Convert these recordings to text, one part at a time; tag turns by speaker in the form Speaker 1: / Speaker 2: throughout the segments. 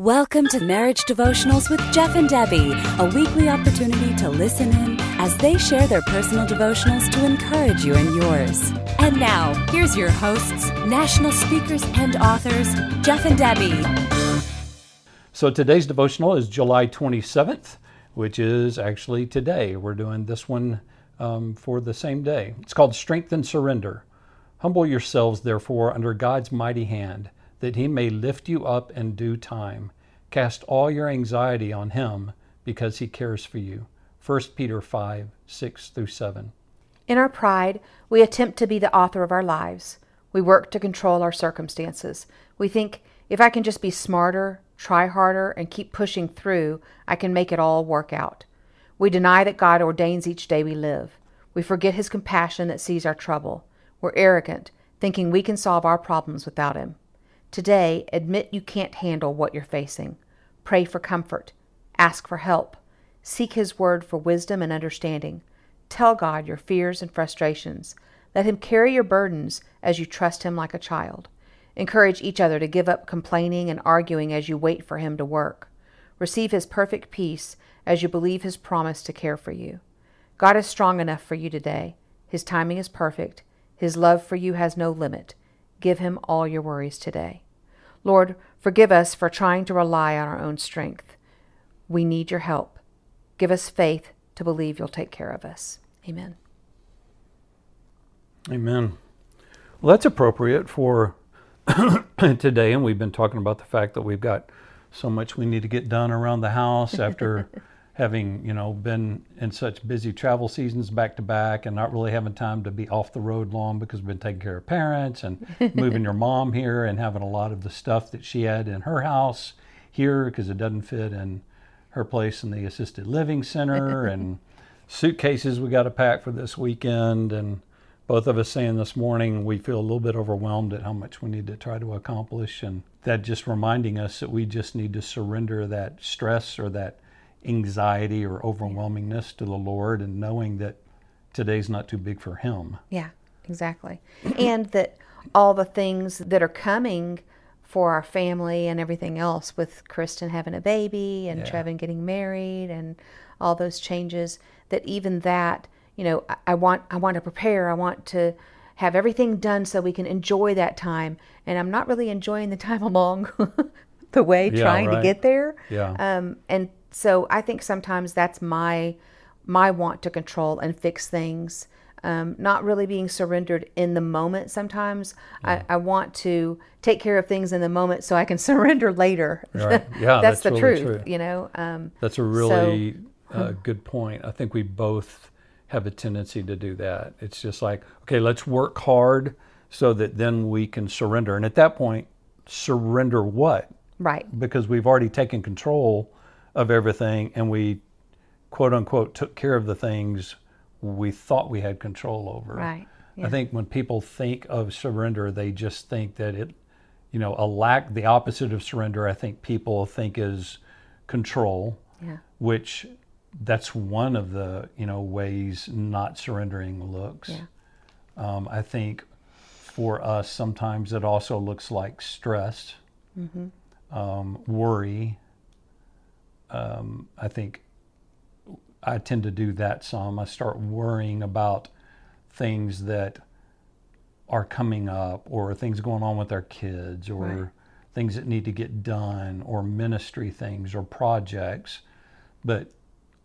Speaker 1: Welcome to Marriage Devotionals with Jeff and Debbie, a weekly opportunity to listen in as they share their personal devotionals to encourage you and yours. And now, here's your hosts, national speakers and authors, Jeff and Debbie.
Speaker 2: So today's devotional is July 27th, which is actually today. We're doing this one um, for the same day. It's called Strength and Surrender. Humble yourselves, therefore, under God's mighty hand that he may lift you up in due time. Cast all your anxiety on him because he cares for you. 1 Peter 5 6 through 7.
Speaker 3: In our pride, we attempt to be the author of our lives. We work to control our circumstances. We think, if I can just be smarter, try harder, and keep pushing through, I can make it all work out. We deny that God ordains each day we live. We forget His compassion that sees our trouble. We're arrogant, thinking we can solve our problems without Him. Today, admit you can't handle what you're facing. Pray for comfort. Ask for help. Seek His word for wisdom and understanding. Tell God your fears and frustrations. Let Him carry your burdens as you trust Him like a child. Encourage each other to give up complaining and arguing as you wait for Him to work. Receive His perfect peace as you believe His promise to care for you. God is strong enough for you today. His timing is perfect. His love for you has no limit. Give him all your worries today. Lord, forgive us for trying to rely on our own strength. We need your help. Give us faith to believe you'll take care of us. Amen.
Speaker 2: Amen. Well, that's appropriate for today, and we've been talking about the fact that we've got so much we need to get done around the house after having you know been in such busy travel seasons back to back and not really having time to be off the road long because we've been taking care of parents and moving your mom here and having a lot of the stuff that she had in her house here because it doesn't fit in her place in the assisted living center and suitcases we got to pack for this weekend and both of us saying this morning we feel a little bit overwhelmed at how much we need to try to accomplish and that just reminding us that we just need to surrender that stress or that anxiety or overwhelmingness to the Lord and knowing that today's not too big for Him.
Speaker 3: Yeah, exactly. and that all the things that are coming for our family and everything else with Kristen having a baby and yeah. Trevin getting married and all those changes that even that you know I, I want I want to prepare I want to have everything done so we can enjoy that time and I'm not really enjoying the time along the way yeah, trying right. to get there
Speaker 2: yeah
Speaker 3: um, and so I think sometimes that's my my want to control and fix things. Um, not really being surrendered in the moment. Sometimes yeah. I, I, want to take care of things in the moment so I can surrender later.
Speaker 2: Right. Yeah,
Speaker 3: that's,
Speaker 2: that's,
Speaker 3: the
Speaker 2: really
Speaker 3: truth.
Speaker 2: True.
Speaker 3: You know. Um,
Speaker 2: that's a really so, uh, good point. I think we both have a tendency to do that. It's just like, okay, let's work hard so that then we can surrender. And at that point, surrender what?
Speaker 3: Right.
Speaker 2: Because we've already taken control of everything and we quote unquote took care of the things we thought we had control over.
Speaker 3: Right. Yeah.
Speaker 2: I think when people think of surrender, they just think that it, you know, a lack, the opposite of surrender, I think people think is control,
Speaker 3: yeah.
Speaker 2: which that's one of the, you know, ways not surrendering looks.
Speaker 3: Yeah.
Speaker 2: Um, I think for us, sometimes it also looks like stress, mm-hmm. um, worry, um, I think I tend to do that some. I start worrying about things that are coming up or things going on with our kids or right. things that need to get done or ministry things or projects. But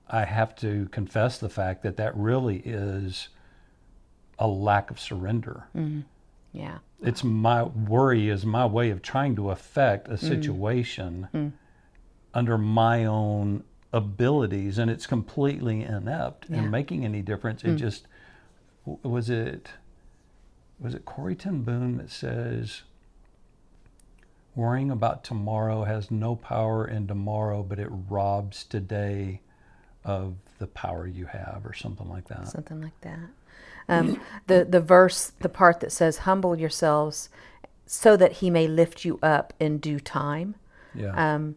Speaker 2: I have to confess the fact that that really is a lack of surrender.
Speaker 3: Mm-hmm. Yeah.
Speaker 2: It's my worry is my way of trying to affect a mm-hmm. situation. Mm-hmm under my own abilities and it's completely inept yeah. in making any difference. Mm. It just was it was it Corrie ten Boom that says worrying about tomorrow has no power in tomorrow, but it robs today of the power you have, or something like that.
Speaker 3: Something like that. Um, the the verse, the part that says, "Humble yourselves, so that He may lift you up in due time."
Speaker 2: Yeah.
Speaker 3: Um,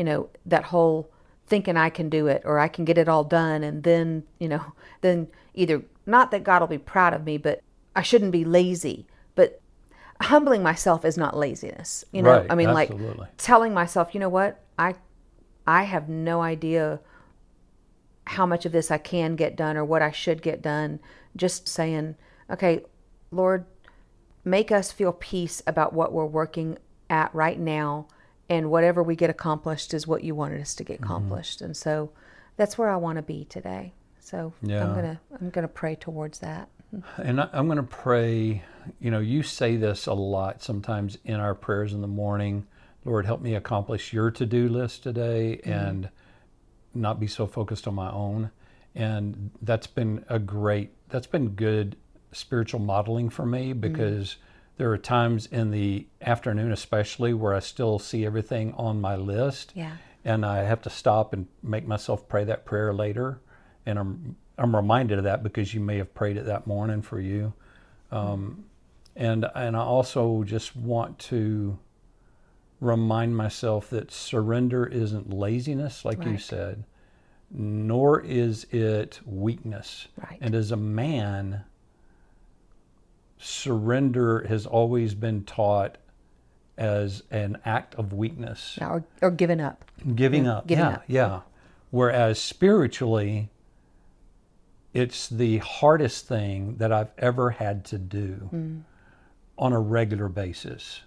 Speaker 3: you know, that whole thinking I can do it or I can get it all done and then, you know, then either not that God will be proud of me, but I shouldn't be lazy. But humbling myself is not laziness. You know,
Speaker 2: Right,
Speaker 3: I mean,
Speaker 2: absolutely.
Speaker 3: like telling myself, you know what, I, I have no idea how much of this I can get done or what I should get done. Just saying, okay, Lord, make us feel peace about what we're working at right now, and whatever we get accomplished is what you wanted us to
Speaker 2: Mm-hmm.
Speaker 3: get accomplished. And so, that's where I want to be today. So
Speaker 2: Yeah.
Speaker 3: I'm gonna I'm gonna pray towards that.
Speaker 2: And I, I'm going to pray. You know, you say this a lot sometimes in our prayers in the morning. Lord, help me accomplish your to do list today and not be so focused on my own. And that's been a great, that's been good spiritual modeling for me because there are times in the afternoon, especially, where I still see everything on my list.
Speaker 3: Yeah.
Speaker 2: And I have to stop and make myself pray that prayer later. And I'm, I'm reminded of that because you may have prayed it that morning for you. Um, and, and I also just want to remind myself that surrender isn't laziness, like you said, nor is it weakness.
Speaker 3: Right.
Speaker 2: And as a man, surrender has always been taught as an act of weakness,
Speaker 3: Yeah, or or giving up.
Speaker 2: giving
Speaker 3: Yeah,
Speaker 2: up.
Speaker 3: giving
Speaker 2: yeah,
Speaker 3: up.
Speaker 2: yeah. Whereas spiritually, it's the hardest thing that I've ever had to do
Speaker 3: Mm.
Speaker 2: on a regular basis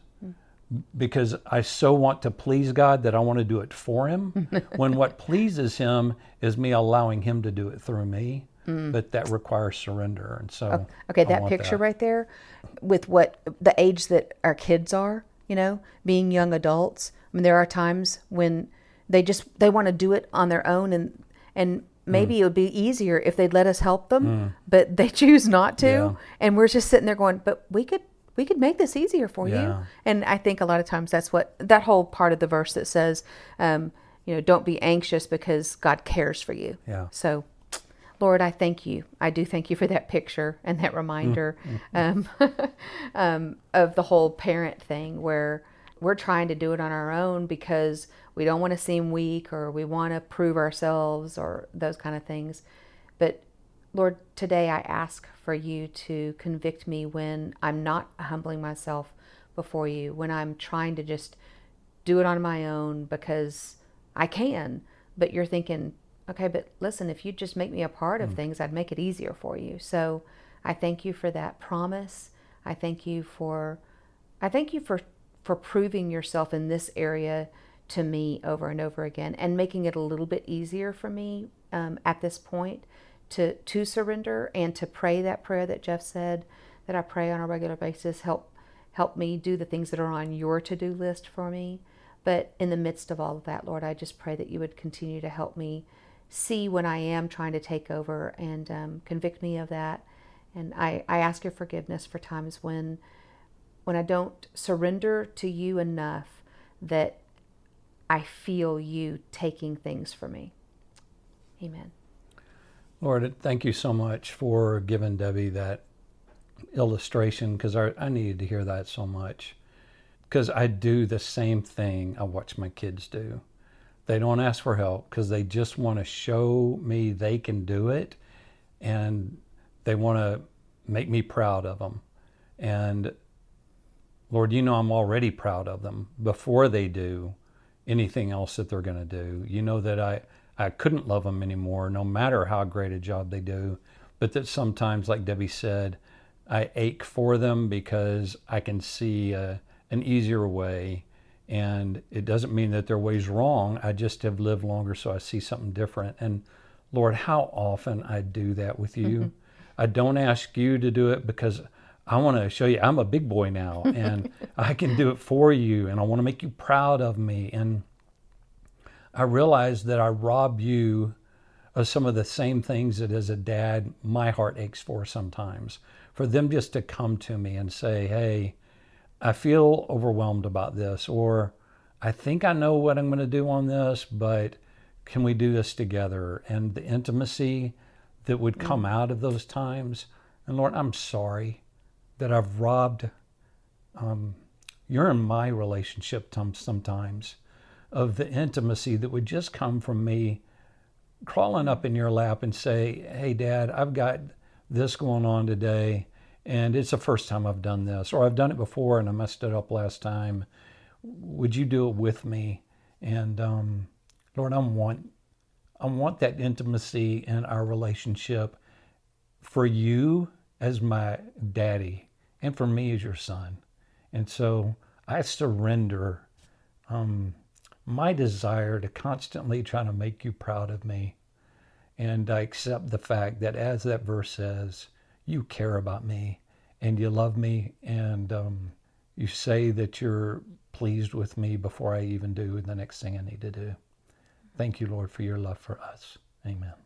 Speaker 2: because I so want to please God that I want to do it for Him. when what pleases Him is me allowing Him to do it through me, but that requires surrender. And so,
Speaker 3: Mm. Okay, that picture right there with what the age that our kids are, you know, being young adults. I mean, there are times when they just they want to do it on their own and and maybe it would be easier if they'd let us help them, but they choose not to.
Speaker 2: Yeah.
Speaker 3: And we're just sitting there going, "But we could we could make this easier for you." And I think a lot of times that's what that whole part of the verse that says um, you know, don't be anxious because God cares for you.
Speaker 2: Yeah.
Speaker 3: So Lord, I thank you. I do thank you for that picture and that reminder um, um, of the whole parent thing where we're trying to do it on our own because we don't want to seem weak or we want to prove ourselves or those kind of things. But Lord, today I ask for you to convict me when I'm not humbling myself before you, when I'm trying to just do it on my own because I can. But you're thinking, okay, but listen, if you'd just make me a part of things, I'd make it easier for you. So I thank you for that promise. I thank you for I thank you for for proving yourself in this area to me over and over again and making it a little bit easier for me um, at this point to to surrender and to pray that prayer that Jeff said that I pray on a regular basis. Help help me do the things that are on your to-do list for me. But in the midst of all of that, Lord, I just pray that you would continue to help me see when I am trying to take over and um, convict me of that. And I, I ask your forgiveness for times when when I don't surrender to you enough that I feel you taking things from me. Amen.
Speaker 2: Lord, thank you so much for giving Debbie that illustration because I, I needed to hear that so much. Because I do the same thing I watch my kids do. They don't ask for help because they just want to show me they can do it and they want to make me proud of them. And Lord, you know I'm already proud of them before they do anything else that they're going to do. You know that I, I couldn't love them anymore, no matter how great a job they do. But that sometimes, like Debbie said, I ache for them because I can see uh, an easier way. And it doesn't mean that their way's wrong. I just have lived longer, so I see something different. And Lord, how often I do that with you. Mm-hmm. I don't ask you to do it because I want to show you I'm a big boy now and I can do it for you and I want to make you proud of me. And I realize that I rob you of some of the same things that as a dad my heart aches for sometimes. For them just to come to me and say, Hey, I feel overwhelmed about this, or I think I know what I'm going to do on this, but can we do this together? And the intimacy that would come out of those times. And Lord, I'm sorry that I've robbed um, you're in my relationship sometimes of the intimacy that would just come from me crawling up in your lap and say, Hey, Dad, I've got this going on today, and it's the first time I've done this, or I've done it before and I messed it up last time. Would you do it with me? And um, Lord, I want I want that intimacy in our relationship for you as my daddy and for me as your son. And so I surrender um, my desire to constantly try to make you proud of me. And I accept the fact that, as that verse says, you care about me and you love me and um, you say that you're pleased with me before I even do the next thing I need to do. Thank you, Lord, for your love for us. Amen.